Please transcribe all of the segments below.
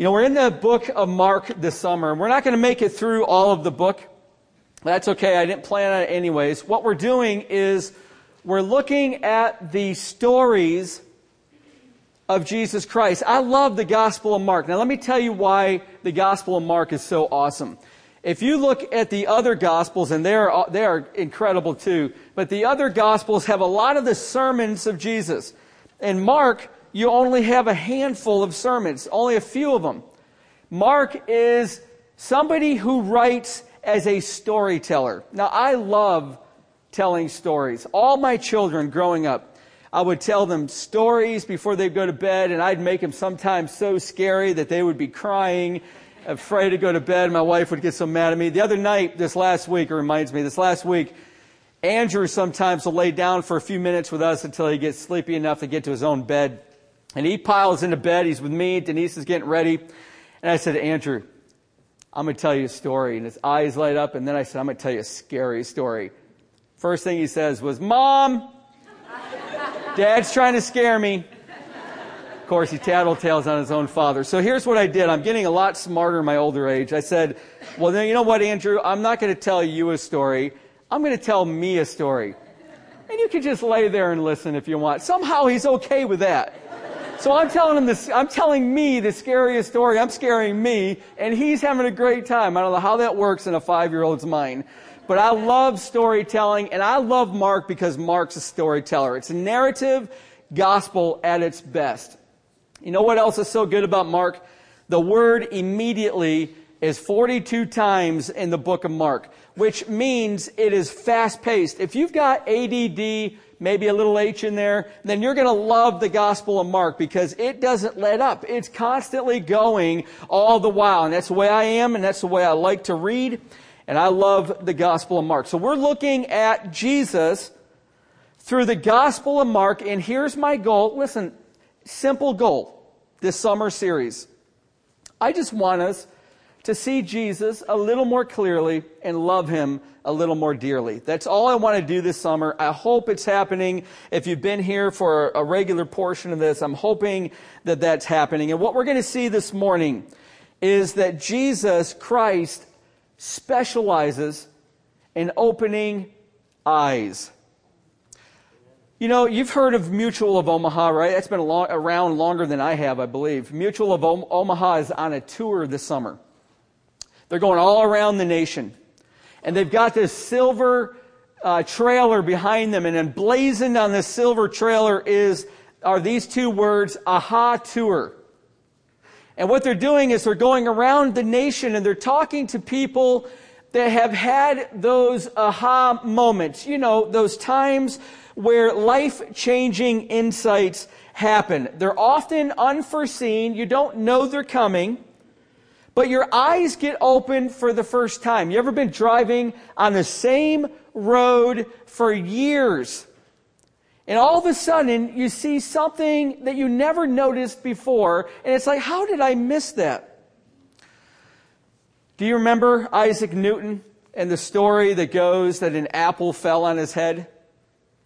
You know, we're in the book of Mark this summer, and we're not going to make it through all of the book. That's okay. I didn't plan on it anyways. What we're doing is we're looking at the stories of Jesus Christ. I love the Gospel of Mark. Now, let me tell you why the Gospel of Mark is so awesome. If you look at the other Gospels, and they are, they are incredible too, but the other Gospels have a lot of the sermons of Jesus. And Mark, you only have a handful of sermons, only a few of them. Mark is somebody who writes as a storyteller. Now, I love telling stories. All my children growing up, I would tell them stories before they'd go to bed, and I'd make them sometimes so scary that they would be crying, afraid to go to bed. My wife would get so mad at me. The other night, this last week, it reminds me, this last week, Andrew sometimes will lay down for a few minutes with us until he gets sleepy enough to get to his own bed. And he piles into bed. He's with me. Denise is getting ready. And I said, Andrew, I'm going to tell you a story. And his eyes light up. And then I said, I'm going to tell you a scary story. First thing he says was, Mom, Dad's trying to scare me. Of course, he tattletales on his own father. So here's what I did. I'm getting a lot smarter in my older age. I said, Well, then, you know what, Andrew? I'm not going to tell you a story. I'm going to tell me a story. And you can just lay there and listen if you want. Somehow he's okay with that. So I'm telling him this, I'm telling me the scariest story. I'm scaring me, and he's having a great time. I don't know how that works in a five year old's mind. But I love storytelling, and I love Mark because Mark's a storyteller. It's a narrative gospel at its best. You know what else is so good about Mark? The word immediately is 42 times in the book of Mark, which means it is fast paced. If you've got ADD, maybe a little H in there, then you're going to love the Gospel of Mark because it doesn't let up. It's constantly going all the while. And that's the way I am, and that's the way I like to read. And I love the Gospel of Mark. So we're looking at Jesus through the Gospel of Mark, and here's my goal. Listen, simple goal this summer series. I just want us to see Jesus a little more clearly and love him a little more dearly. That's all I want to do this summer. I hope it's happening. If you've been here for a regular portion of this, I'm hoping that that's happening. And what we're going to see this morning is that Jesus Christ specializes in opening eyes. You know, you've heard of Mutual of Omaha, right? That's been long, around longer than I have, I believe. Mutual of Omaha is on a tour this summer. They're going all around the nation. And they've got this silver uh, trailer behind them, and emblazoned on this silver trailer is are these two words, aha tour. And what they're doing is they're going around the nation and they're talking to people that have had those aha moments, you know, those times where life changing insights happen. They're often unforeseen. You don't know they're coming but your eyes get open for the first time. You ever been driving on the same road for years? And all of a sudden, you see something that you never noticed before, and it's like, how did I miss that? Do you remember Isaac Newton and the story that goes that an apple fell on his head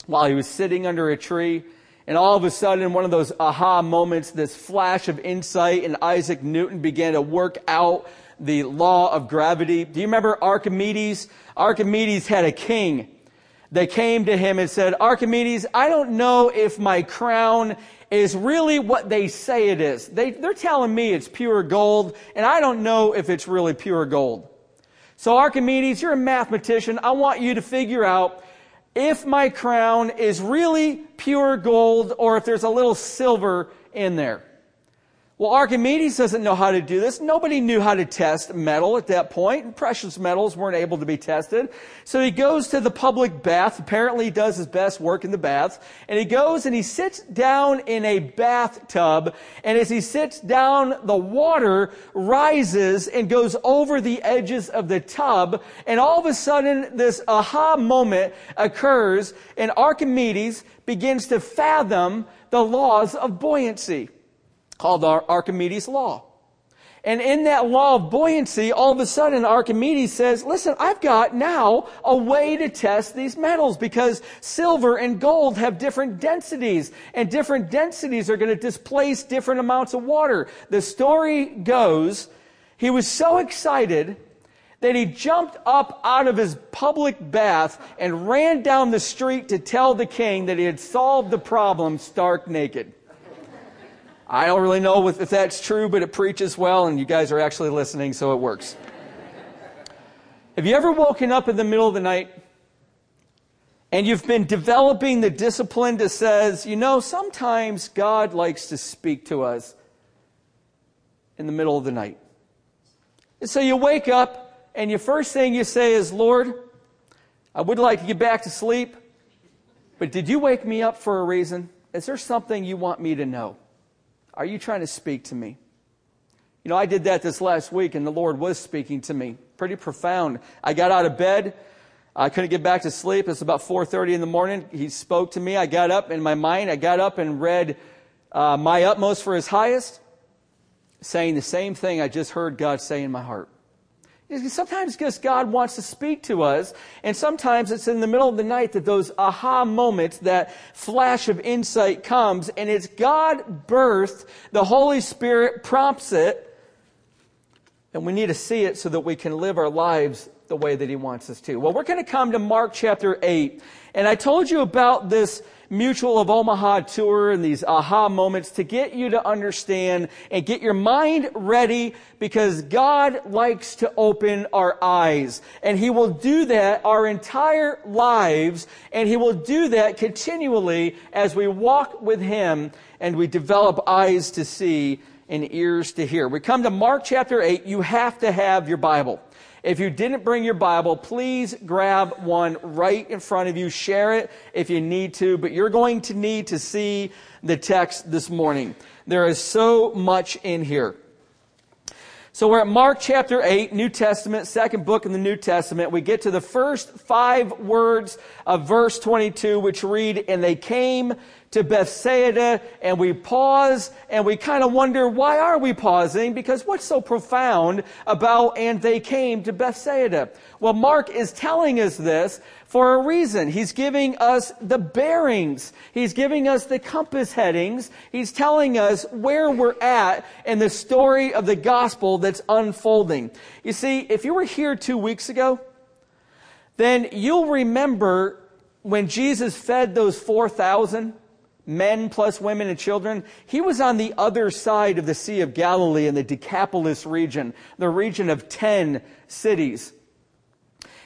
while he was sitting under a tree? And all of a sudden, one of those aha moments, this flash of insight, and Isaac Newton began to work out the law of gravity. Do you remember Archimedes? Archimedes had a king that came to him and said, Archimedes, I don't know if my crown is really what they say it is. They, they're telling me it's pure gold, and I don't know if it's really pure gold. So Archimedes, you're a mathematician. I want you to figure out if my crown is really pure gold or if there's a little silver in there. Well, Archimedes doesn't know how to do this. Nobody knew how to test metal at that point, and precious metals weren't able to be tested. So he goes to the public bath. Apparently, he does his best work in the bath. And he goes and he sits down in a bathtub. And as he sits down, the water rises and goes over the edges of the tub. And all of a sudden, this aha moment occurs, and Archimedes begins to fathom the laws of buoyancy called Archimedes' law. And in that law of buoyancy, all of a sudden Archimedes says, listen, I've got now a way to test these metals because silver and gold have different densities and different densities are going to displace different amounts of water. The story goes, he was so excited that he jumped up out of his public bath and ran down the street to tell the king that he had solved the problem stark naked. I don't really know if that's true, but it preaches well, and you guys are actually listening, so it works. Have you ever woken up in the middle of the night and you've been developing the discipline that says, you know, sometimes God likes to speak to us in the middle of the night? And so you wake up and your first thing you say is, Lord, I would like to get back to sleep, but did you wake me up for a reason? Is there something you want me to know? Are you trying to speak to me? You know, I did that this last week and the Lord was speaking to me. Pretty profound. I got out of bed. I couldn't get back to sleep. It's about 4.30 in the morning. He spoke to me. I got up in my mind. I got up and read uh, My Utmost for His Highest, saying the same thing I just heard God say in my heart. Sometimes because God wants to speak to us, and sometimes it's in the middle of the night that those aha moments, that flash of insight comes, and it's God birthed, the Holy Spirit prompts it, and we need to see it so that we can live our lives the way that He wants us to. Well, we're going to come to Mark chapter 8, and I told you about this Mutual of Omaha tour and these aha moments to get you to understand and get your mind ready because God likes to open our eyes. And He will do that our entire lives and He will do that continually as we walk with Him and we develop eyes to see and ears to hear. We come to Mark chapter 8. You have to have your Bible. If you didn't bring your Bible, please grab one right in front of you. Share it if you need to, but you're going to need to see the text this morning. There is so much in here. So we're at Mark chapter 8, New Testament, second book in the New Testament. We get to the first five words of verse 22, which read, And they came to Bethsaida and we pause and we kind of wonder, why are we pausing? Because what's so profound about and they came to Bethsaida? Well, Mark is telling us this for a reason. He's giving us the bearings. He's giving us the compass headings. He's telling us where we're at in the story of the gospel that's unfolding. You see, if you were here two weeks ago, then you'll remember when Jesus fed those 4,000 men plus women and children. He was on the other side of the Sea of Galilee in the Decapolis region, the region of 10 cities.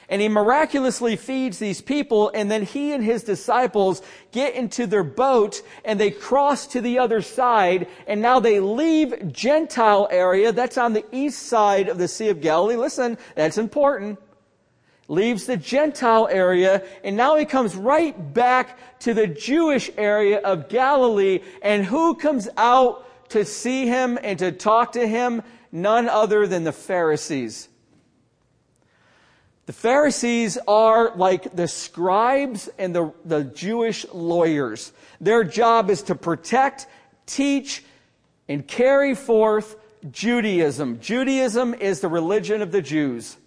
And he miraculously feeds these people, and then he and his disciples get into their boat and they cross to the other side, and now they leave Gentile area. That's on the east side of the Sea of Galilee. Listen, that's important leaves the Gentile area, and now he comes right back to the Jewish area of Galilee. And who comes out to see him and to talk to him? None other than the Pharisees. The Pharisees are like the scribes and the, the Jewish lawyers. Their job is to protect, teach, and carry forth Judaism. Judaism is the religion of the Jews.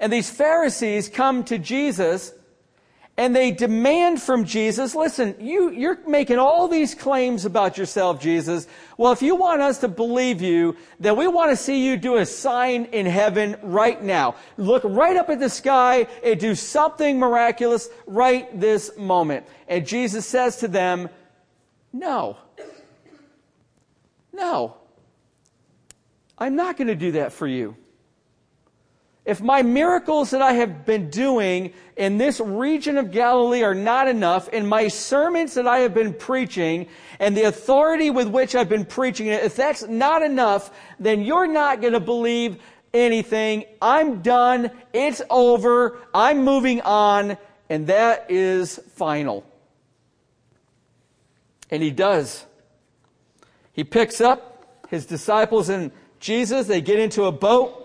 And these Pharisees come to Jesus and they demand from Jesus, listen, you, you're making all these claims about yourself, Jesus. Well, if you want us to believe you, then we want to see you do a sign in heaven right now. Look right up at the sky and do something miraculous right this moment. And Jesus says to them, no. No. I'm not going to do that for you if my miracles that I have been doing in this region of Galilee are not enough, and my sermons that I have been preaching, and the authority with which I've been preaching it, if that's not enough, then you're not going to believe anything. I'm done. It's over. I'm moving on. And that is final. And he does. He picks up his disciples and Jesus. They get into a boat.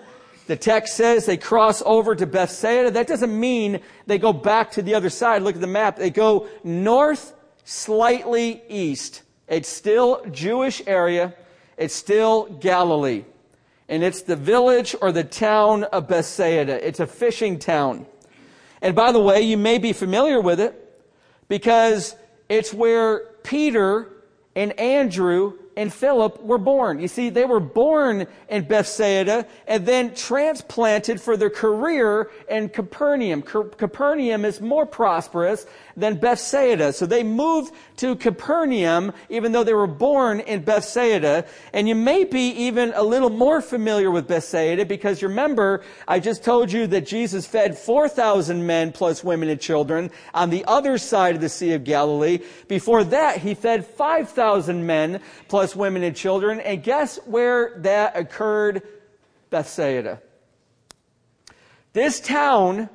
The text says they cross over to Bethsaida. That doesn't mean they go back to the other side. Look at the map. They go north, slightly east. It's still Jewish area. It's still Galilee. And it's the village or the town of Bethsaida. It's a fishing town. And by the way, you may be familiar with it because it's where Peter and Andrew and Philip were born. You see, they were born in Bethsaida and then transplanted for their career in Capernaum. Capernaum is more prosperous than Bethsaida. So they moved to Capernaum, even though they were born in Bethsaida. And you may be even a little more familiar with Bethsaida because remember, I just told you that Jesus fed 4,000 men plus women and children on the other side of the Sea of Galilee. Before that, he fed 5,000 men plus women and children. And guess where that occurred? Bethsaida. This town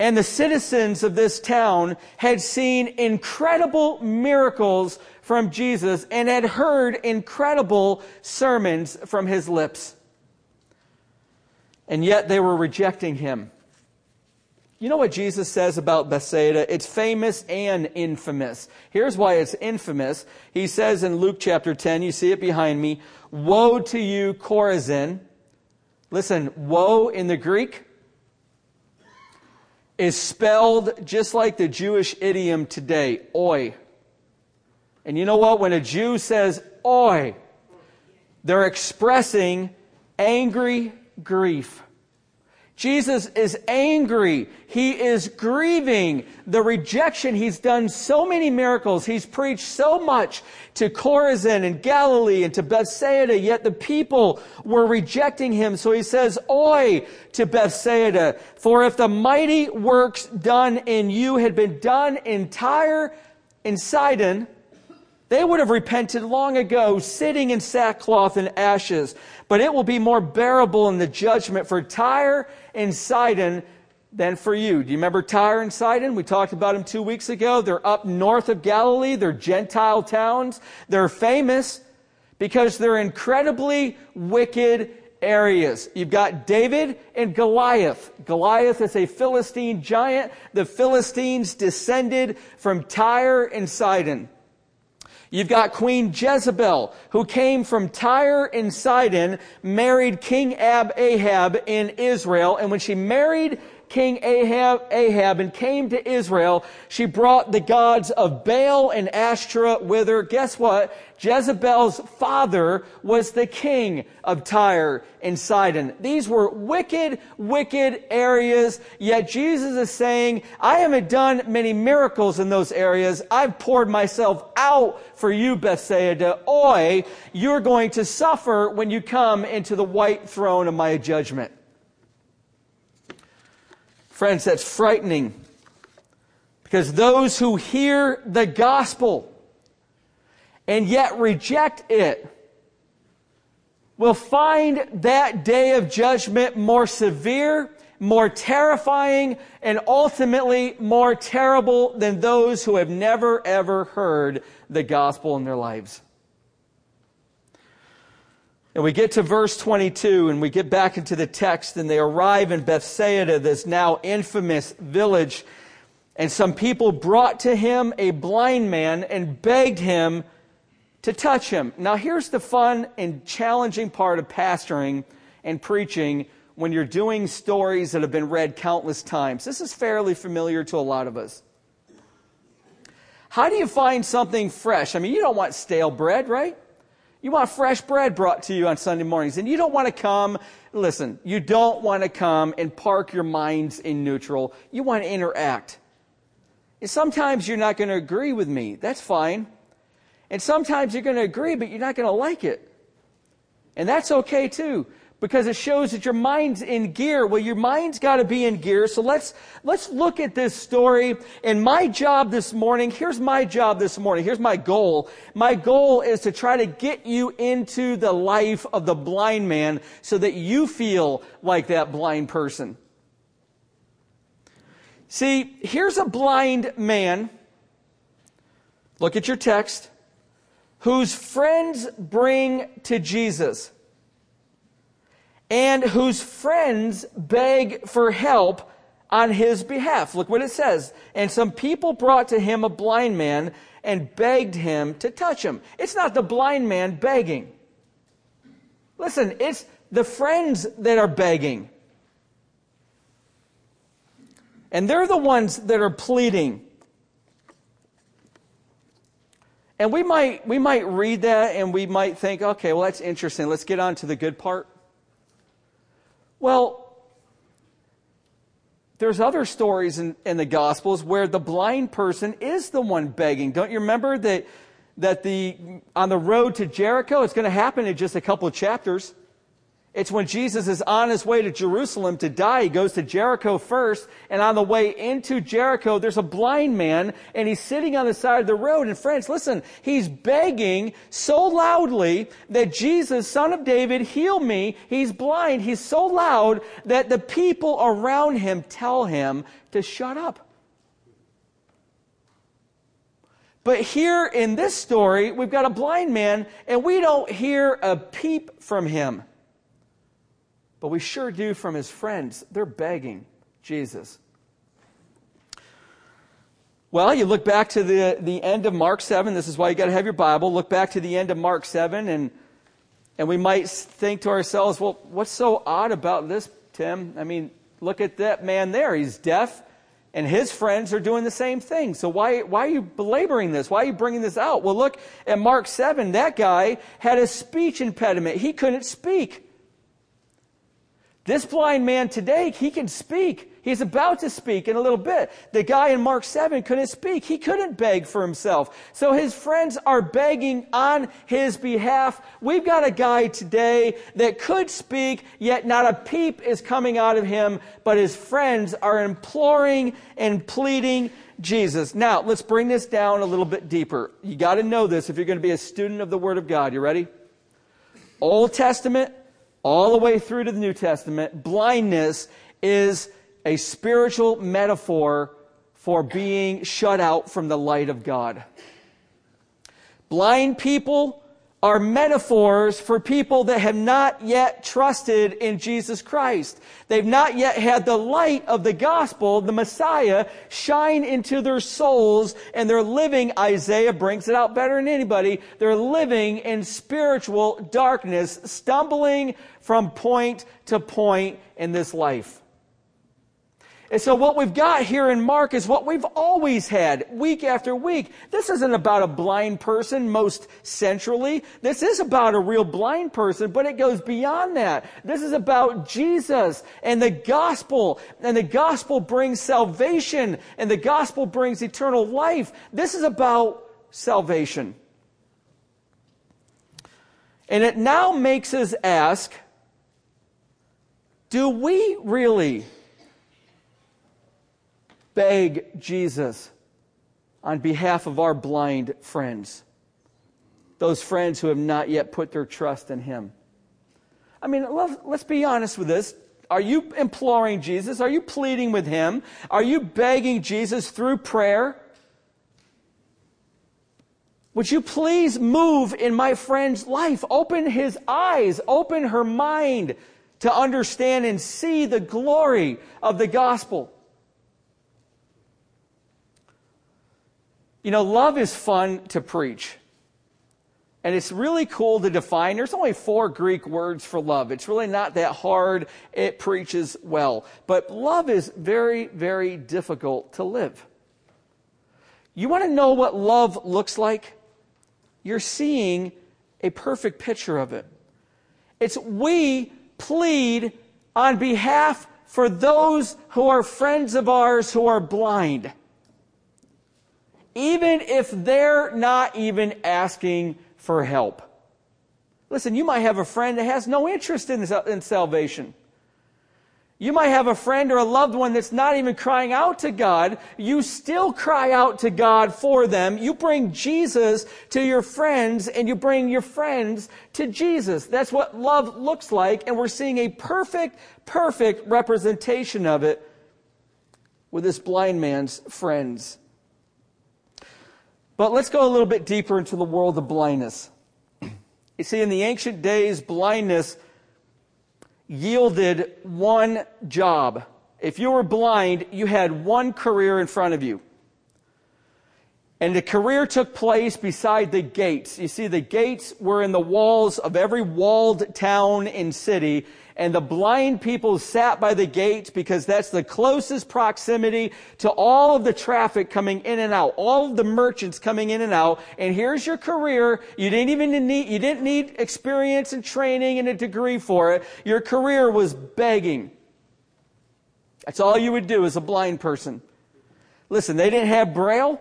and the citizens of this town had seen incredible miracles from Jesus and had heard incredible sermons from his lips. And yet they were rejecting him. You know what Jesus says about Bethsaida? It's famous and infamous. Here's why it's infamous. He says in Luke chapter 10, you see it behind me, Woe to you, Chorazin. Listen, woe in the Greek is spelled just like the Jewish idiom today, oi. And you know what? When a Jew says oi, they're expressing angry grief. Jesus is angry. He is grieving the rejection. He's done so many miracles. He's preached so much to Chorazin and Galilee and to Bethsaida, yet the people were rejecting him. So he says, Oi to Bethsaida, for if the mighty works done in you had been done in Tyre and Sidon, they would have repented long ago, sitting in sackcloth and ashes. But it will be more bearable in the judgment for Tyre and Sidon than for you. Do you remember Tyre and Sidon? We talked about them two weeks ago. They're up north of Galilee. They're Gentile towns. They're famous because they're incredibly wicked areas. You've got David and Goliath. Goliath is a Philistine giant. The Philistines descended from Tyre and Sidon. You've got Queen Jezebel, who came from Tyre and Sidon, married King Ab Ahab in Israel, and when she married King Ahab, Ahab and came to Israel, she brought the gods of Baal and Ashtoreth with her. Guess what? Jezebel's father was the king of Tyre and Sidon. These were wicked, wicked areas, yet Jesus is saying, I haven't done many miracles in those areas. I've poured myself out for you, Bethsaida. Oi, you're going to suffer when you come into the white throne of my judgment. Friends, that's frightening. Because those who hear the gospel and yet reject it will find that day of judgment more severe, more terrifying, and ultimately more terrible than those who have never ever heard the gospel in their lives. And we get to verse 22 and we get back into the text and they arrive in Bethsaida, this now infamous village. And some people brought to him a blind man and begged him to touch him. Now here's the fun and challenging part of pastoring and preaching when you're doing stories that have been read countless times. This is fairly familiar to a lot of us. How do you find something fresh? I mean, you don't want stale bread, right? You want fresh bread brought to you on Sunday mornings. And you don't want to come, listen, you don't want to come and park your minds in neutral. You want to interact. And sometimes you're not going to agree with me. That's fine. And sometimes you're going to agree, but you're not going to like it. And that's okay too because it shows that your mind's in gear. Well, your mind's got to be in gear. So let's, let's look at this story. And my job this morning, here's my job this morning. Here's my goal. My goal is to try to get you into the life of the blind man so that you feel like that blind person. See, here's a blind man. Look at your text. Whose friends bring to Jesus and whose friends beg for help on his behalf. Look what it says. And some people brought to him a blind man and begged him to touch him. It's not the blind man begging. Listen, it's the friends that are begging. And they're the ones that are pleading. And we might, we might read that and we might think, okay, well, that's interesting. Let's get on to the good part. Well, there's other stories in, in the Gospels where the blind person is the one begging. Don't you remember that, that the, on the road to Jericho, it's going to happen in just a couple of chapters. It's when Jesus is on his way to Jerusalem to die. He goes to Jericho first, and on the way into Jericho, there's a blind man, and he's sitting on the side of the road. And friends, listen, he's begging so loudly that Jesus, son of David, heal me. He's blind. He's so loud that the people around him tell him to shut up. But here in this story, we've got a blind man, and we don't hear a peep from him. But we sure do from his friends. They're begging Jesus. Well, you look back to the, the end of Mark 7. This is why you got to have your Bible. Look back to the end of Mark 7, and, and we might think to ourselves, well, what's so odd about this, Tim? I mean, look at that man there. He's deaf, and his friends are doing the same thing. So why, why are you belaboring this? Why are you bringing this out? Well, look at Mark 7. That guy had a speech impediment, he couldn't speak. This blind man today, he can speak. He's about to speak in a little bit. The guy in Mark 7 couldn't speak. He couldn't beg for himself. So his friends are begging on his behalf. We've got a guy today that could speak, yet not a peep is coming out of him, but his friends are imploring and pleading Jesus. Now, let's bring this down a little bit deeper. You got to know this if you're going to be a student of the Word of God. You ready? Old Testament, all the way through to the New Testament, blindness is a spiritual metaphor for being shut out from the light of God. Blind people are metaphors for people that have not yet trusted in Jesus Christ. They've not yet had the light of the gospel, the Messiah, shine into their souls, and they're living, Isaiah brings it out better than anybody, they're living in spiritual darkness, stumbling from point to point in this life. And so what we've got here in Mark is what we've always had week after week. This isn't about a blind person most centrally. This is about a real blind person, but it goes beyond that. This is about Jesus and the gospel. And the gospel brings salvation and the gospel brings eternal life. This is about salvation. And it now makes us ask, do we really beg Jesus on behalf of our blind friends, those friends who have not yet put their trust in Him. I mean, let's be honest with this. Are you imploring Jesus? Are you pleading with Him? Are you begging Jesus through prayer? Would you please move in my friend's life? Open his eyes, open her mind to understand and see the glory of the gospel. You know, love is fun to preach. And it's really cool to define. There's only four Greek words for love. It's really not that hard. It preaches well. But love is very, very difficult to live. You want to know what love looks like? You're seeing a perfect picture of it. It's we plead on behalf for those who are friends of ours who are blind even if they're not even asking for help. Listen, you might have a friend that has no interest in, in salvation. You might have a friend or a loved one that's not even crying out to God. You still cry out to God for them. You bring Jesus to your friends and you bring your friends to Jesus. That's what love looks like. And we're seeing a perfect, perfect representation of it with this blind man's friends. But let's go a little bit deeper into the world of blindness. You see, in the ancient days, blindness yielded one job. If you were blind, you had one career in front of you. And the career took place beside the gates. You see, the gates were in the walls of every walled town and city. And the blind people sat by the gate because that's the closest proximity to all of the traffic coming in and out, all of the merchants coming in and out. And here's your career. You didn't even need, you didn't need experience and training and a degree for it. Your career was begging. That's all you would do as a blind person. Listen, they didn't have braille.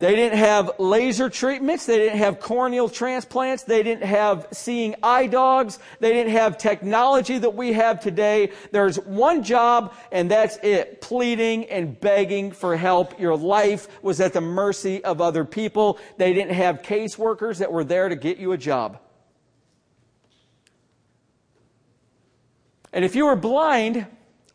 They didn't have laser treatments. They didn't have corneal transplants. They didn't have seeing eye dogs. They didn't have technology that we have today. There's one job and that's it. Pleading and begging for help. Your life was at the mercy of other people. They didn't have caseworkers that were there to get you a job. And if you were blind,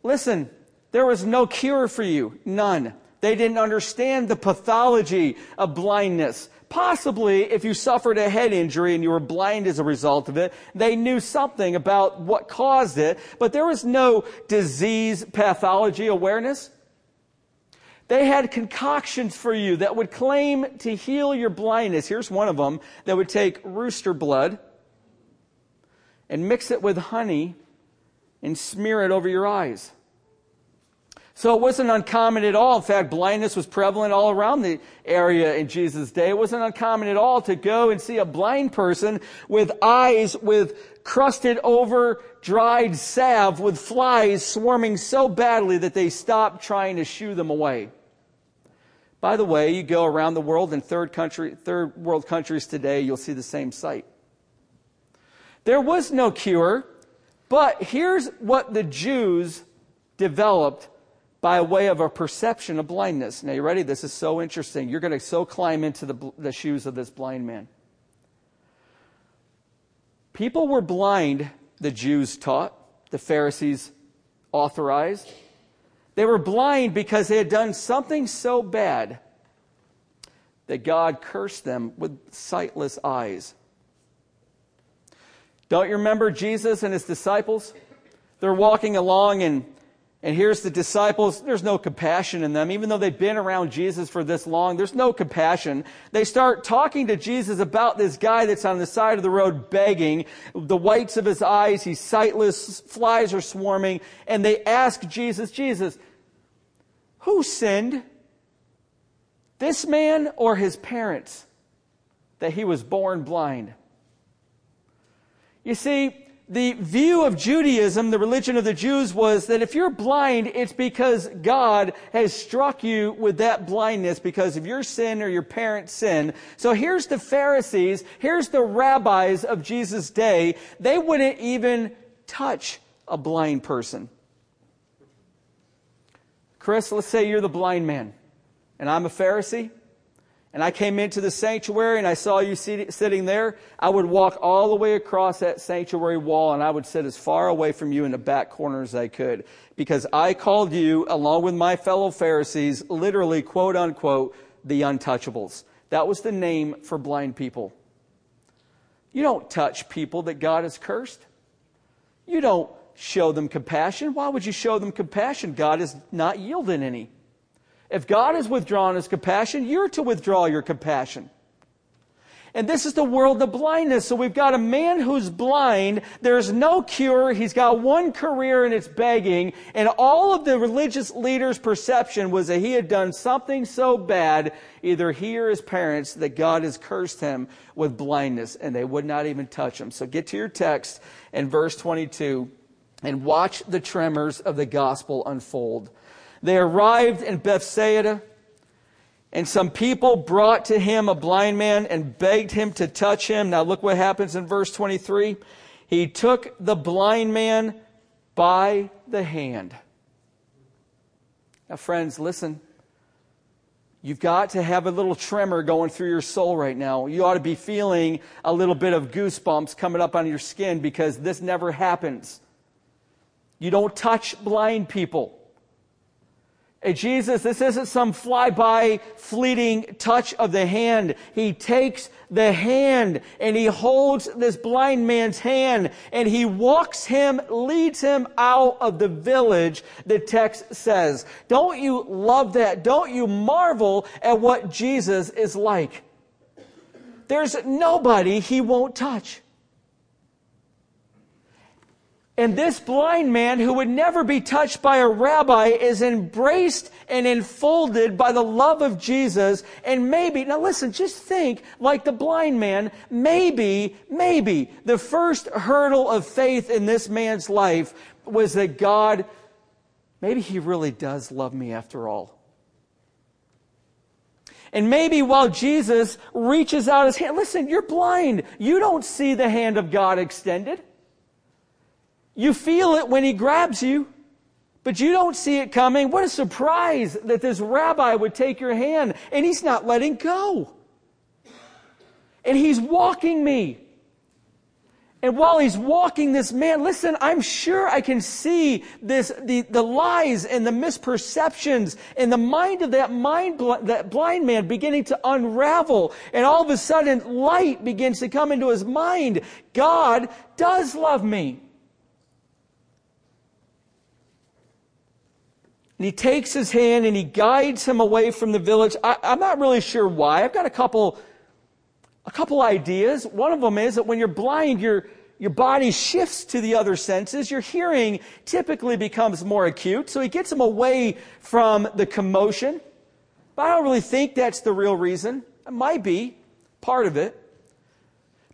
listen, there was no cure for you. None. They didn't understand the pathology of blindness. Possibly, if you suffered a head injury and you were blind as a result of it, they knew something about what caused it, but there was no disease pathology awareness. They had concoctions for you that would claim to heal your blindness. Here's one of them that would take rooster blood and mix it with honey and smear it over your eyes. So it wasn't uncommon at all. In fact, blindness was prevalent all around the area in Jesus' day. It wasn't uncommon at all to go and see a blind person with eyes with crusted over dried salve with flies swarming so badly that they stopped trying to shoo them away. By the way, you go around the world in third country, third world countries today, you'll see the same sight. There was no cure, but here's what the Jews developed by way of a perception of blindness. Now, you ready? This is so interesting. You're going to so climb into the, the shoes of this blind man. People were blind, the Jews taught, the Pharisees authorized. They were blind because they had done something so bad that God cursed them with sightless eyes. Don't you remember Jesus and his disciples? They're walking along and and here's the disciples. There's no compassion in them. Even though they've been around Jesus for this long, there's no compassion. They start talking to Jesus about this guy that's on the side of the road begging. The whites of his eyes, he's sightless, flies are swarming. And they ask Jesus, Jesus, who sinned? This man or his parents that he was born blind? You see, the view of Judaism, the religion of the Jews, was that if you're blind, it's because God has struck you with that blindness because of your sin or your parents' sin. So here's the Pharisees, here's the rabbis of Jesus' day. They wouldn't even touch a blind person. Chris, let's say you're the blind man, and I'm a Pharisee and I came into the sanctuary and I saw you sitting there, I would walk all the way across that sanctuary wall and I would sit as far away from you in the back corner as I could. Because I called you, along with my fellow Pharisees, literally, quote unquote, the untouchables. That was the name for blind people. You don't touch people that God has cursed. You don't show them compassion. Why would you show them compassion? God is not yielding any. If God has withdrawn his compassion, you're to withdraw your compassion. And this is the world of blindness. So we've got a man who's blind. There's no cure. He's got one career and it's begging. And all of the religious leaders' perception was that he had done something so bad, either he or his parents, that God has cursed him with blindness and they would not even touch him. So get to your text in verse 22 and watch the tremors of the gospel unfold. They arrived in Bethsaida, and some people brought to him a blind man and begged him to touch him. Now, look what happens in verse 23. He took the blind man by the hand. Now, friends, listen. You've got to have a little tremor going through your soul right now. You ought to be feeling a little bit of goosebumps coming up on your skin because this never happens. You don't touch blind people. Jesus, this isn't some flyby, fleeting touch of the hand. He takes the hand and he holds this blind man's hand and he walks him, leads him out of the village, the text says. Don't you love that? Don't you marvel at what Jesus is like? There's nobody he won't touch. And this blind man who would never be touched by a rabbi is embraced and enfolded by the love of Jesus. And maybe, now listen, just think like the blind man, maybe, maybe the first hurdle of faith in this man's life was that God, maybe he really does love me after all. And maybe while Jesus reaches out his hand, listen, you're blind. You don't see the hand of God extended. You feel it when he grabs you, but you don't see it coming. What a surprise that this rabbi would take your hand and he's not letting go. And he's walking me. And while he's walking this man, listen, I'm sure I can see this, the, the lies and the misperceptions in the mind of that mind, that blind man beginning to unravel. And all of a sudden, light begins to come into his mind. God does love me. And he takes his hand and he guides him away from the village. I, am not really sure why. I've got a couple, a couple ideas. One of them is that when you're blind, your, your body shifts to the other senses. Your hearing typically becomes more acute. So he gets him away from the commotion. But I don't really think that's the real reason. It might be part of it.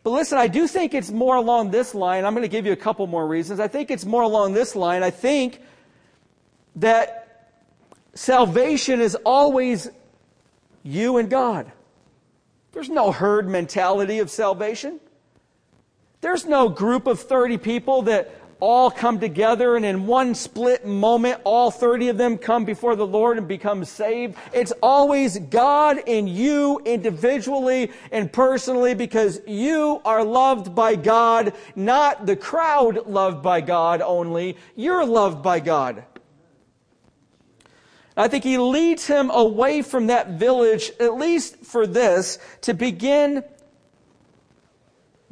But listen, I do think it's more along this line. I'm going to give you a couple more reasons. I think it's more along this line. I think that Salvation is always you and God. There's no herd mentality of salvation. There's no group of 30 people that all come together and in one split moment, all 30 of them come before the Lord and become saved. It's always God and you individually and personally because you are loved by God, not the crowd loved by God only. You're loved by God. I think he leads him away from that village, at least for this, to begin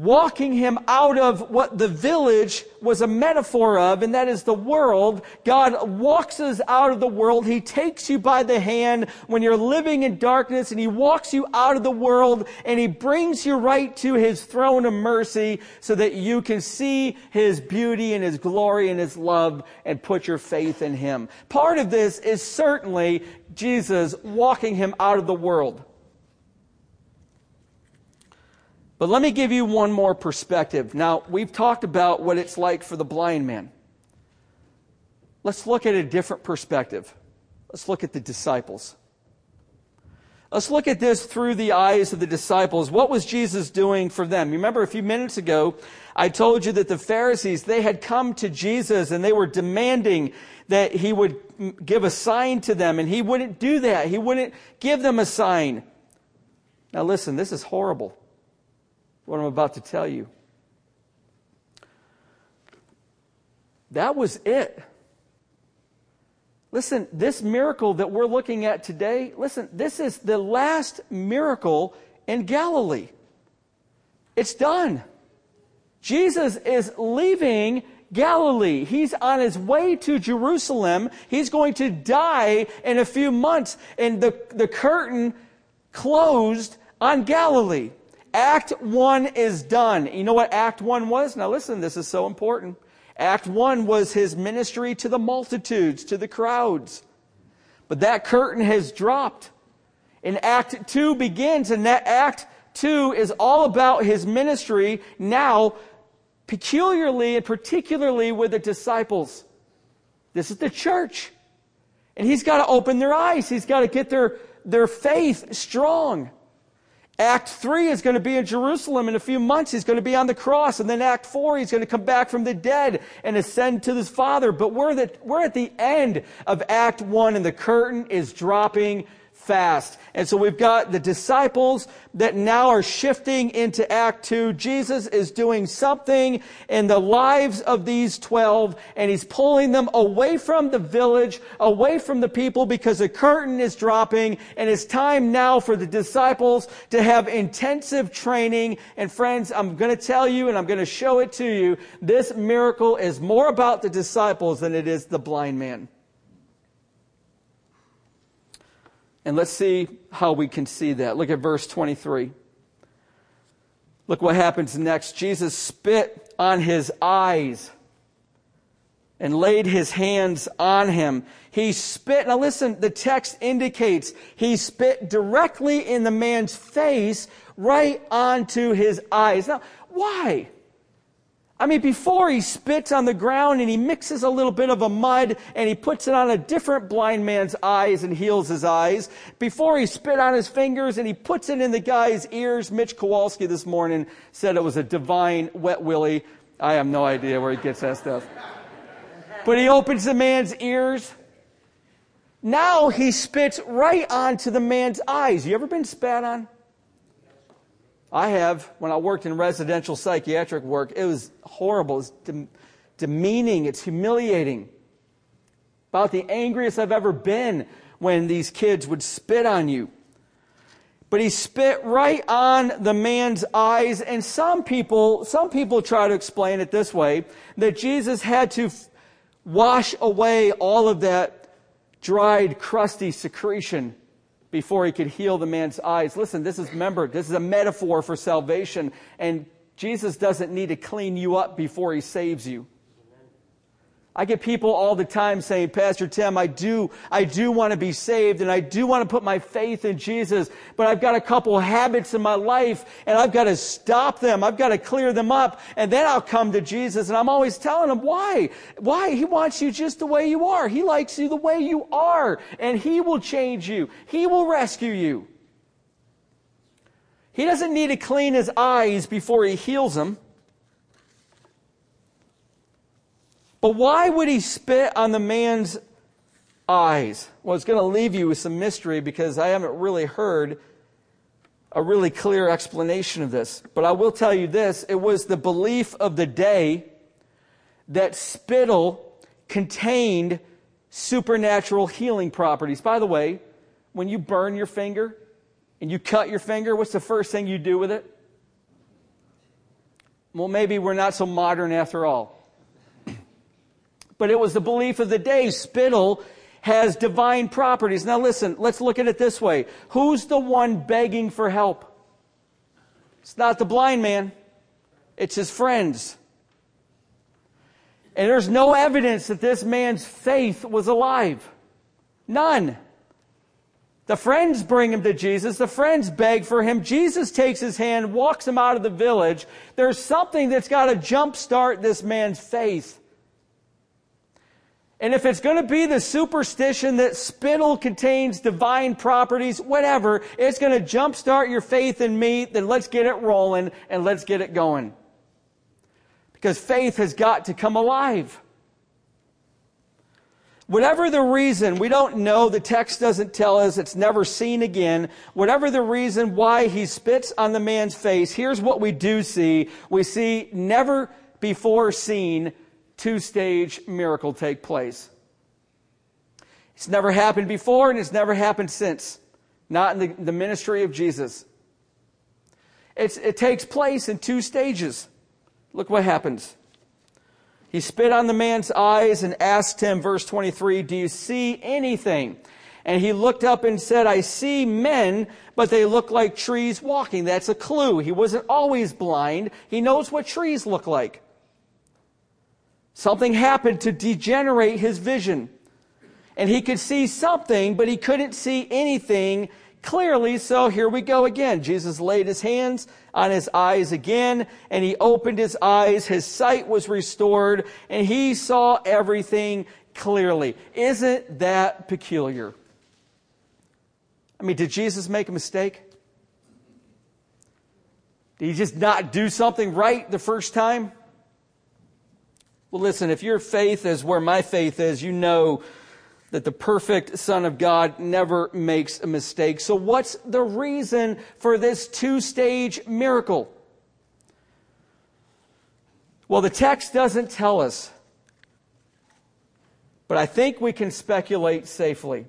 walking him out of what the village was a metaphor of, and that is the world. God walks us out of the world. He takes you by the hand when you're living in darkness, and He walks you out of the world, and He brings you right to His throne of mercy so that you can see His beauty and His glory and His love and put your faith in Him. Part of this is certainly Jesus walking him out of the world. But let me give you one more perspective. Now, we've talked about what it's like for the blind man. Let's look at a different perspective. Let's look at the disciples. Let's look at this through the eyes of the disciples. What was Jesus doing for them? Remember a few minutes ago, I told you that the Pharisees, they had come to Jesus and they were demanding that he would give a sign to them, and he wouldn't do that. He wouldn't give them a sign. Now listen, this is horrible what I'm about to tell you. That was it. Listen, this miracle that we're looking at today, listen, this is the last miracle in Galilee. It's done. Jesus is leaving Galilee. He's on his way to Jerusalem. He's going to die in a few months. And the, the curtain closed on Galilee. Act 1 is done. You know what Act 1 was? Now listen, this is so important. Act 1 was his ministry to the multitudes, to the crowds. But that curtain has dropped. And Act 2 begins, and that Act 2 is all about his ministry now, peculiarly and particularly with the disciples. This is the church. And he's got to open their eyes. He's got to get their, their faith strong. Act 3 is going to be in Jerusalem in a few months. He's going to be on the cross. And then Act 4, he's going to come back from the dead and ascend to his Father. But we're, the, we're at the end of Act 1 and the curtain is dropping fast. And so we've got the disciples that now are shifting into Act 2. Jesus is doing something in the lives of these 12 and he's pulling them away from the village, away from the people because the curtain is dropping and it's time now for the disciples to have intensive training. And friends, I'm going to tell you and I'm going to show it to you. This miracle is more about the disciples than it is the blind man. And let's see how we can see that. Look at verse 23. Look what happens next. Jesus spit on his eyes and laid his hands on him. He spit. Now listen, the text indicates he spit directly in the man's face, right onto his eyes. Now, why? I mean, before he spits on the ground and he mixes a little bit of a mud and he puts it on a different blind man's eyes and heals his eyes. Before he spit on his fingers and he puts it in the guy's ears. Mitch Kowalski this morning said it was a divine wet willy. I have no idea where he gets that stuff. But he opens the man's ears. Now he spits right onto the man's eyes. You ever been spat on? I have, when I worked in residential psychiatric work, it was horrible. It's de- demeaning. It's humiliating. About the angriest I've ever been when these kids would spit on you. But he spit right on the man's eyes. And some people, some people try to explain it this way, that Jesus had to f- wash away all of that dried, crusty secretion before he could heal the man's eyes. Listen, this is, remember, this is a metaphor for salvation, and Jesus doesn't need to clean you up before he saves you. I get people all the time saying, Pastor Tim, I do, I do want to be saved and I do want to put my faith in Jesus, but I've got a couple habits in my life and I've got to stop them. I've got to clear them up and then I'll come to Jesus. And I'm always telling them why. Why? He wants you just the way you are. He likes you the way you are and He will change you. He will rescue you. He doesn't need to clean his eyes before He heals them. But why would he spit on the man's eyes? Well, it's going to leave you with some mystery because I haven't really heard a really clear explanation of this. But I will tell you this it was the belief of the day that spittle contained supernatural healing properties. By the way, when you burn your finger and you cut your finger, what's the first thing you do with it? Well, maybe we're not so modern after all but it was the belief of the day. Spittle has divine properties. Now listen, let's look at it this way. Who's the one begging for help? It's not the blind man. It's his friends. And there's no evidence that this man's faith was alive. None. The friends bring him to Jesus. The friends beg for him. Jesus takes his hand, walks him out of the village. There's something that's got to jumpstart this man's faith. And if it's going to be the superstition that spittle contains divine properties, whatever, it's going to jumpstart your faith in me, then let's get it rolling and let's get it going. Because faith has got to come alive. Whatever the reason, we don't know, the text doesn't tell us, it's never seen again. Whatever the reason why he spits on the man's face, here's what we do see. We see never before seen two stage miracle take place. It's never happened before and it's never happened since. Not in the, the ministry of Jesus. It's, it takes place in two stages. Look what happens. He spit on the man's eyes and asked him, verse 23, Do you see anything? And he looked up and said, I see men, but they look like trees walking. That's a clue. He wasn't always blind. He knows what trees look like. Something happened to degenerate his vision. And he could see something, but he couldn't see anything clearly. So here we go again. Jesus laid his hands on his eyes again, and he opened his eyes. His sight was restored, and he saw everything clearly. Isn't that peculiar? I mean, did Jesus make a mistake? Did he just not do something right the first time? Well, listen, if your faith is where my faith is, you know that the perfect Son of God never makes a mistake. So, what's the reason for this two stage miracle? Well, the text doesn't tell us, but I think we can speculate safely.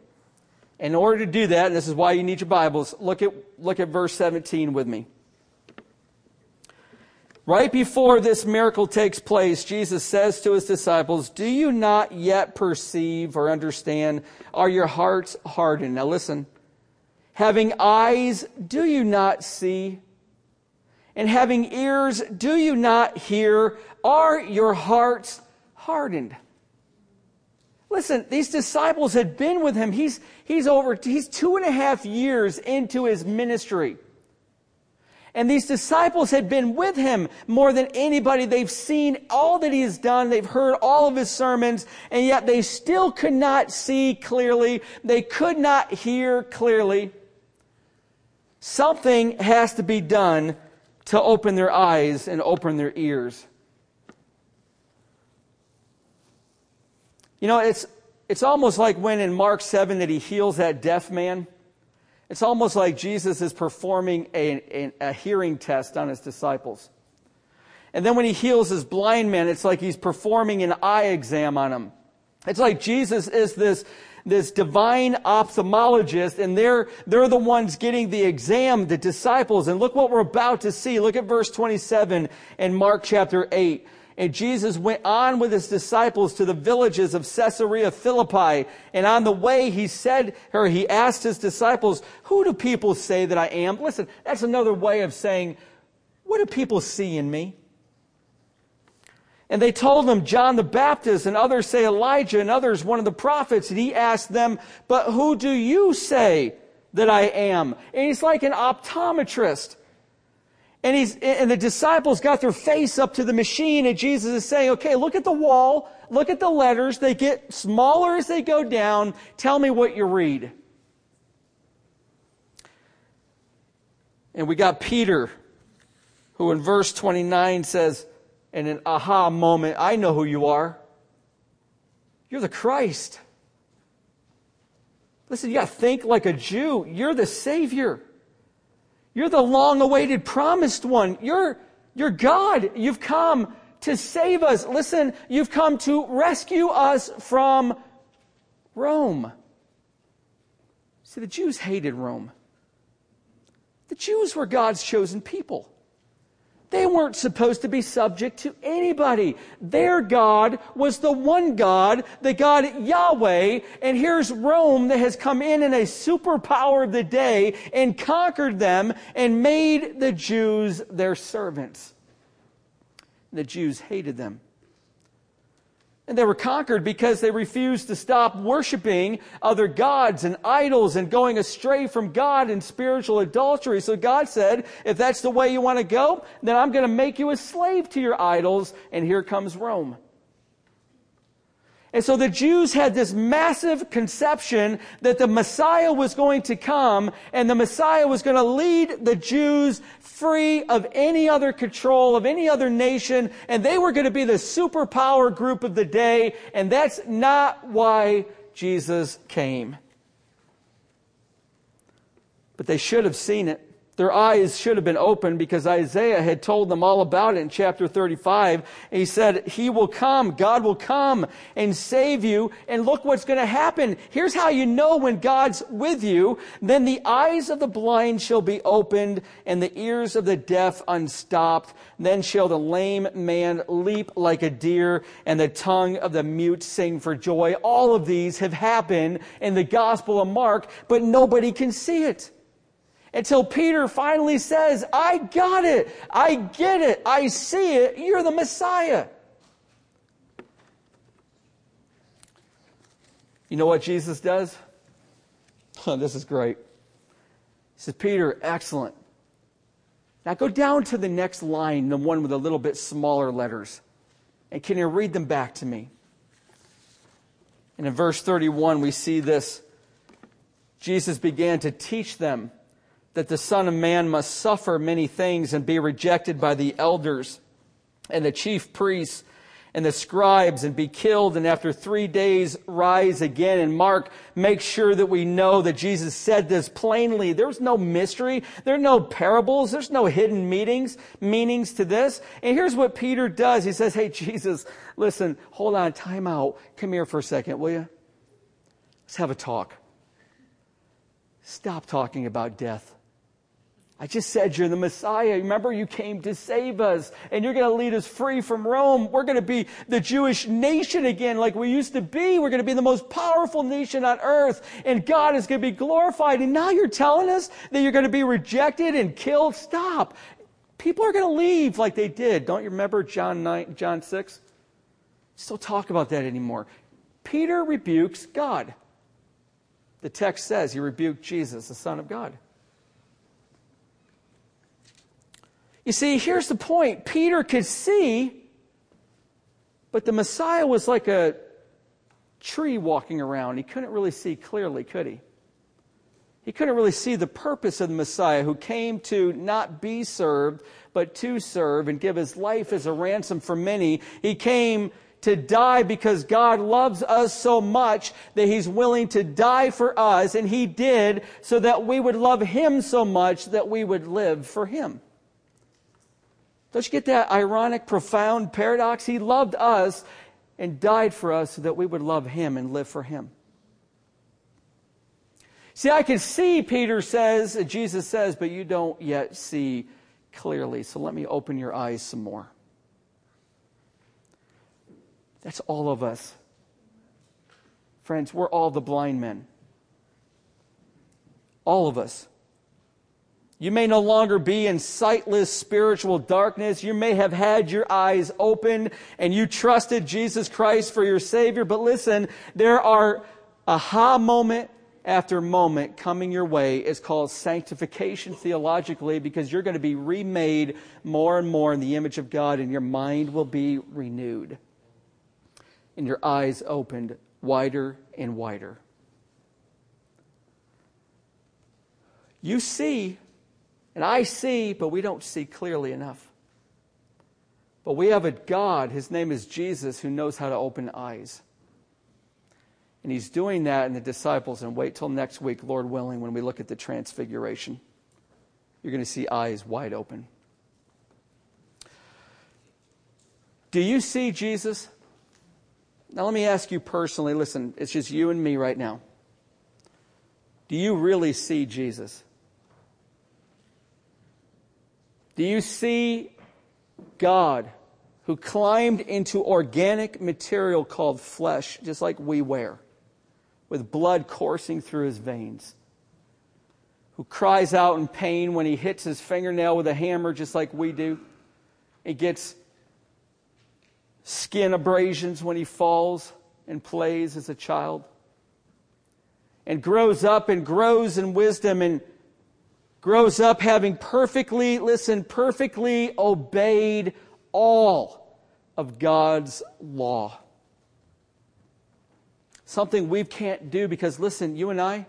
In order to do that, and this is why you need your Bibles, look at, look at verse 17 with me. Right before this miracle takes place, Jesus says to his disciples, Do you not yet perceive or understand? Are your hearts hardened? Now listen. Having eyes, do you not see? And having ears, do you not hear? Are your hearts hardened? Listen, these disciples had been with him. He's, he's over, he's two and a half years into his ministry. And these disciples had been with him more than anybody. They've seen all that he has done. They've heard all of his sermons, and yet they still could not see clearly. They could not hear clearly. Something has to be done to open their eyes and open their ears. You know, it's, it's almost like when in Mark 7 that he heals that deaf man. It's almost like Jesus is performing a, a, a, hearing test on his disciples. And then when he heals his blind man, it's like he's performing an eye exam on him. It's like Jesus is this, this divine ophthalmologist and they're, they're the ones getting the exam, the disciples. And look what we're about to see. Look at verse 27 in Mark chapter 8. And Jesus went on with his disciples to the villages of Caesarea Philippi. And on the way, he said, or he asked his disciples, Who do people say that I am? Listen, that's another way of saying, What do people see in me? And they told him, John the Baptist, and others say Elijah, and others one of the prophets. And he asked them, But who do you say that I am? And he's like an optometrist. And he's, and the disciples got their face up to the machine and Jesus is saying, okay, look at the wall, look at the letters. They get smaller as they go down. Tell me what you read. And we got Peter, who in verse 29 says, in an aha moment, I know who you are. You're the Christ. Listen, you got to think like a Jew. You're the Savior. You're the long awaited promised one. You're, you're God. You've come to save us. Listen, you've come to rescue us from Rome. See, the Jews hated Rome. The Jews were God's chosen people. They weren't supposed to be subject to anybody. Their God was the one God, the God Yahweh. And here's Rome that has come in in a superpower of the day and conquered them and made the Jews their servants. The Jews hated them. And they were conquered because they refused to stop worshiping other gods and idols and going astray from God in spiritual adultery. So God said, if that's the way you want to go, then I'm going to make you a slave to your idols. And here comes Rome. And so the Jews had this massive conception that the Messiah was going to come and the Messiah was going to lead the Jews free of any other control of any other nation and they were going to be the superpower group of the day and that's not why Jesus came. But they should have seen it. Their eyes should have been open because Isaiah had told them all about it in chapter 35. He said, He will come, God will come and save you. And look what's going to happen. Here's how you know when God's with you. Then the eyes of the blind shall be opened and the ears of the deaf unstopped. Then shall the lame man leap like a deer and the tongue of the mute sing for joy. All of these have happened in the Gospel of Mark, but nobody can see it. Until Peter finally says, I got it. I get it. I see it. You're the Messiah. You know what Jesus does? Oh, this is great. He says, Peter, excellent. Now go down to the next line, the one with a little bit smaller letters. And can you read them back to me? And in verse 31, we see this. Jesus began to teach them that the Son of Man must suffer many things and be rejected by the elders and the chief priests and the scribes and be killed and after three days rise again. And Mark makes sure that we know that Jesus said this plainly. There's no mystery. There are no parables. There's no hidden meanings, meanings to this. And here's what Peter does. He says, Hey, Jesus, listen, hold on, time out. Come here for a second, will you? Let's have a talk. Stop talking about death. I just said you're the Messiah. Remember, you came to save us, and you're going to lead us free from Rome. We're going to be the Jewish nation again, like we used to be. We're going to be the most powerful nation on earth, and God is going to be glorified. And now you're telling us that you're going to be rejected and killed? Stop. People are going to leave like they did. Don't you remember John 9, John 6? Still talk about that anymore. Peter rebukes God. The text says he rebuked Jesus, the Son of God. You see, here's the point Peter could see, but the Messiah was like a tree walking around. He couldn't really see clearly, could he? He couldn't really see the purpose of the Messiah who came to not be served, but to serve and give his life as a ransom for many. He came to die because God loves us so much that he's willing to die for us, and he did so that we would love him so much that we would live for him. Don't you get that ironic, profound paradox? He loved us and died for us so that we would love him and live for him. See, I can see, Peter says, uh, Jesus says, but you don't yet see clearly. So let me open your eyes some more. That's all of us. Friends, we're all the blind men. All of us. You may no longer be in sightless spiritual darkness. You may have had your eyes open and you trusted Jesus Christ for your Savior. But listen, there are aha moment after moment coming your way. It's called sanctification theologically because you're going to be remade more and more in the image of God and your mind will be renewed and your eyes opened wider and wider. You see and I see, but we don't see clearly enough. But we have a God, his name is Jesus, who knows how to open eyes. And he's doing that in the disciples. And wait till next week, Lord willing, when we look at the transfiguration. You're going to see eyes wide open. Do you see Jesus? Now, let me ask you personally listen, it's just you and me right now. Do you really see Jesus? Do you see God who climbed into organic material called flesh, just like we wear, with blood coursing through his veins? Who cries out in pain when he hits his fingernail with a hammer, just like we do? He gets skin abrasions when he falls and plays as a child. And grows up and grows in wisdom and grows up having perfectly, listen, perfectly obeyed all of God's law. Something we can't do because, listen, you and I,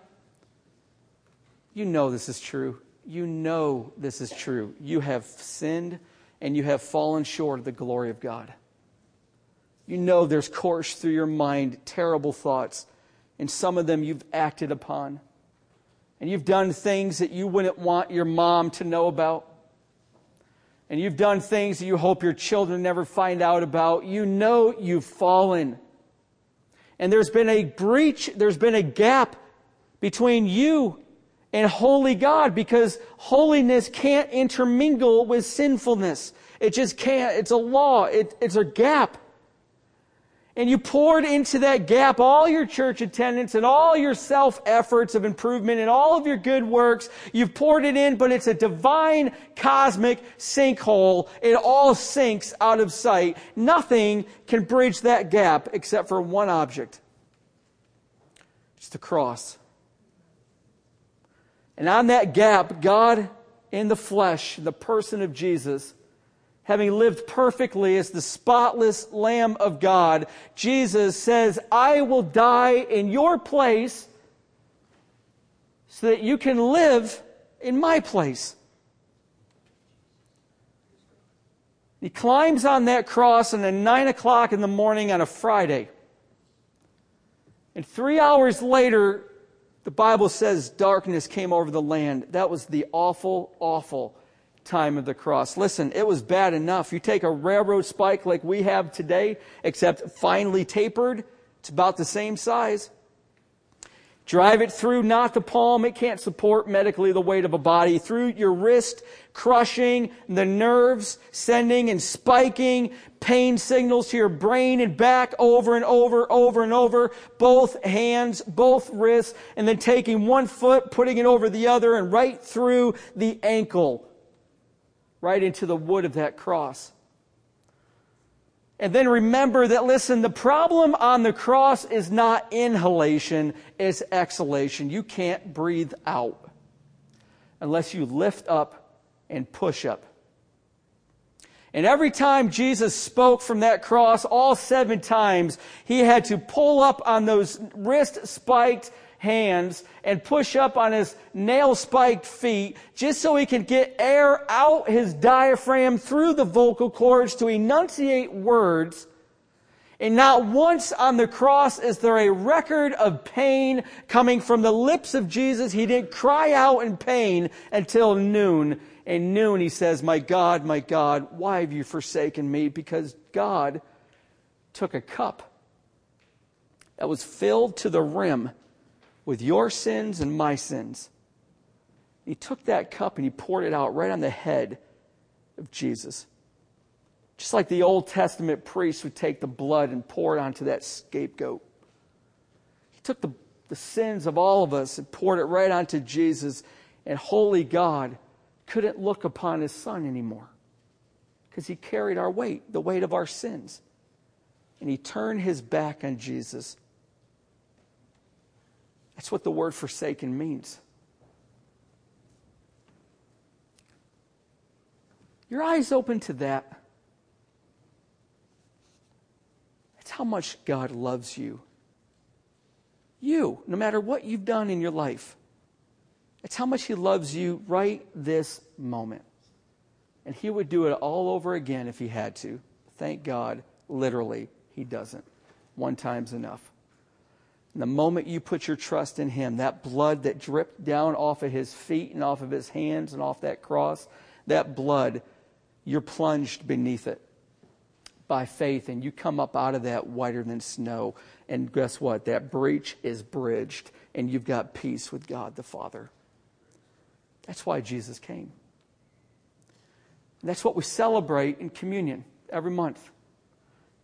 you know this is true. You know this is true. You have sinned and you have fallen short of the glory of God. You know there's coursed through your mind terrible thoughts, and some of them you've acted upon and you've done things that you wouldn't want your mom to know about, and you've done things that you hope your children never find out about, you know you've fallen. And there's been a breach, there's been a gap between you and holy God because holiness can't intermingle with sinfulness. It just can't. It's a law. It, it's a gap and you poured into that gap all your church attendance and all your self efforts of improvement and all of your good works. You've poured it in, but it's a divine cosmic sinkhole. It all sinks out of sight. Nothing can bridge that gap except for one object. It's the cross. And on that gap, God in the flesh, the person of Jesus, having lived perfectly as the spotless Lamb of God, Jesus says, I will die in your place so that you can live in my place. He climbs on that cross and at 9 o'clock in the morning on a Friday. And three hours later, the Bible says darkness came over the land. That was the awful, awful time of the cross. Listen, it was bad enough. You take a railroad spike like we have today, except finely tapered, it's about the same size. Drive it through not the palm, it can't support medically the weight of a body, through your wrist, crushing the nerves, sending and spiking pain signals to your brain and back over and over, over and over, both hands, both wrists, and then taking one foot, putting it over the other, and right through the ankle, right into the wood of that cross. And then remember that, listen, the problem on the cross is not inhalation, it's exhalation. You can't breathe out unless you lift up and push up. And every time Jesus spoke from that cross, all seven times, he had to pull up on those wrist spiked hands and push up on his nail spiked feet just so he can get air out his diaphragm through the vocal cords to enunciate words. And not once on the cross is there a record of pain coming from the lips of Jesus. He didn't cry out in pain until noon. And noon he says, My God, my God, why have you forsaken me? Because God took a cup that was filled to the rim with your sins and my sins. He took that cup and he poured it out right on the head of Jesus. Just like the Old Testament priests would take the blood and pour it onto that scapegoat. He took the, the sins of all of us and poured it right onto Jesus, and holy God couldn't look upon his son anymore because he carried our weight, the weight of our sins. And he turned his back on Jesus that's what the word forsaken means. Your eyes open to that. That's how much God loves you. You, no matter what you've done in your life, it's how much He loves you right this moment. And He would do it all over again if He had to. Thank God, literally, He doesn't. One time's enough. And the moment you put your trust in Him, that blood that dripped down off of His feet and off of His hands and off that cross, that blood, you're plunged beneath it by faith, and you come up out of that whiter than snow. And guess what? That breach is bridged, and you've got peace with God the Father. That's why Jesus came. And that's what we celebrate in communion every month.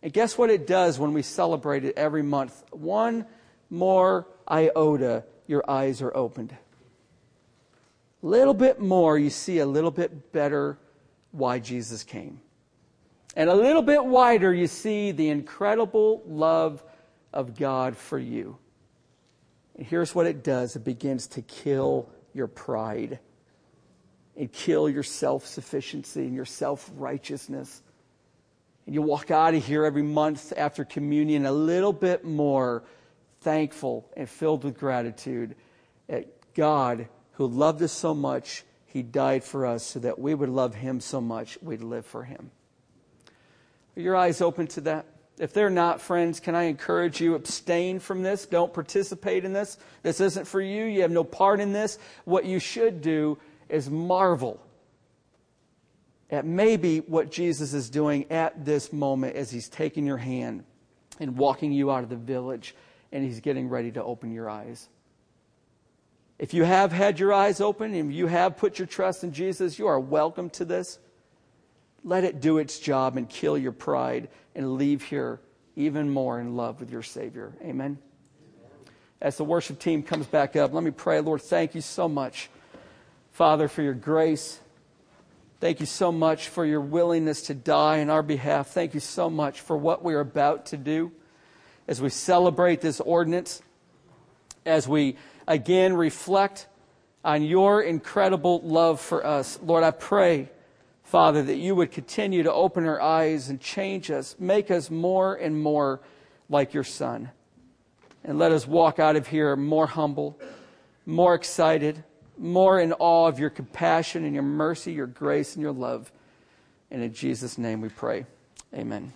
And guess what it does when we celebrate it every month? One, more iota, your eyes are opened. A little bit more, you see a little bit better why Jesus came. And a little bit wider, you see the incredible love of God for you. And here's what it does it begins to kill your pride and kill your self sufficiency and your self righteousness. And you walk out of here every month after communion a little bit more thankful and filled with gratitude at God who loved us so much, he died for us so that we would love him so much, we'd live for him. Are your eyes open to that? If they're not, friends, can I encourage you abstain from this? Don't participate in this. This isn't for you. You have no part in this. What you should do is marvel at maybe what Jesus is doing at this moment as he's taking your hand and walking you out of the village and He's getting ready to open your eyes. If you have had your eyes open and you have put your trust in Jesus, you are welcome to this. Let it do its job and kill your pride and leave here even more in love with your Savior. Amen. As the worship team comes back up, let me pray. Lord, thank you so much, Father, for your grace. Thank you so much for your willingness to die in our behalf. Thank you so much for what we're about to do as we celebrate this ordinance, as we again reflect on your incredible love for us. Lord, I pray, Father, that you would continue to open our eyes and change us, make us more and more like your Son. And let us walk out of here more humble, more excited, more in awe of your compassion and your mercy, your grace and your love. And in Jesus' name we pray. Amen.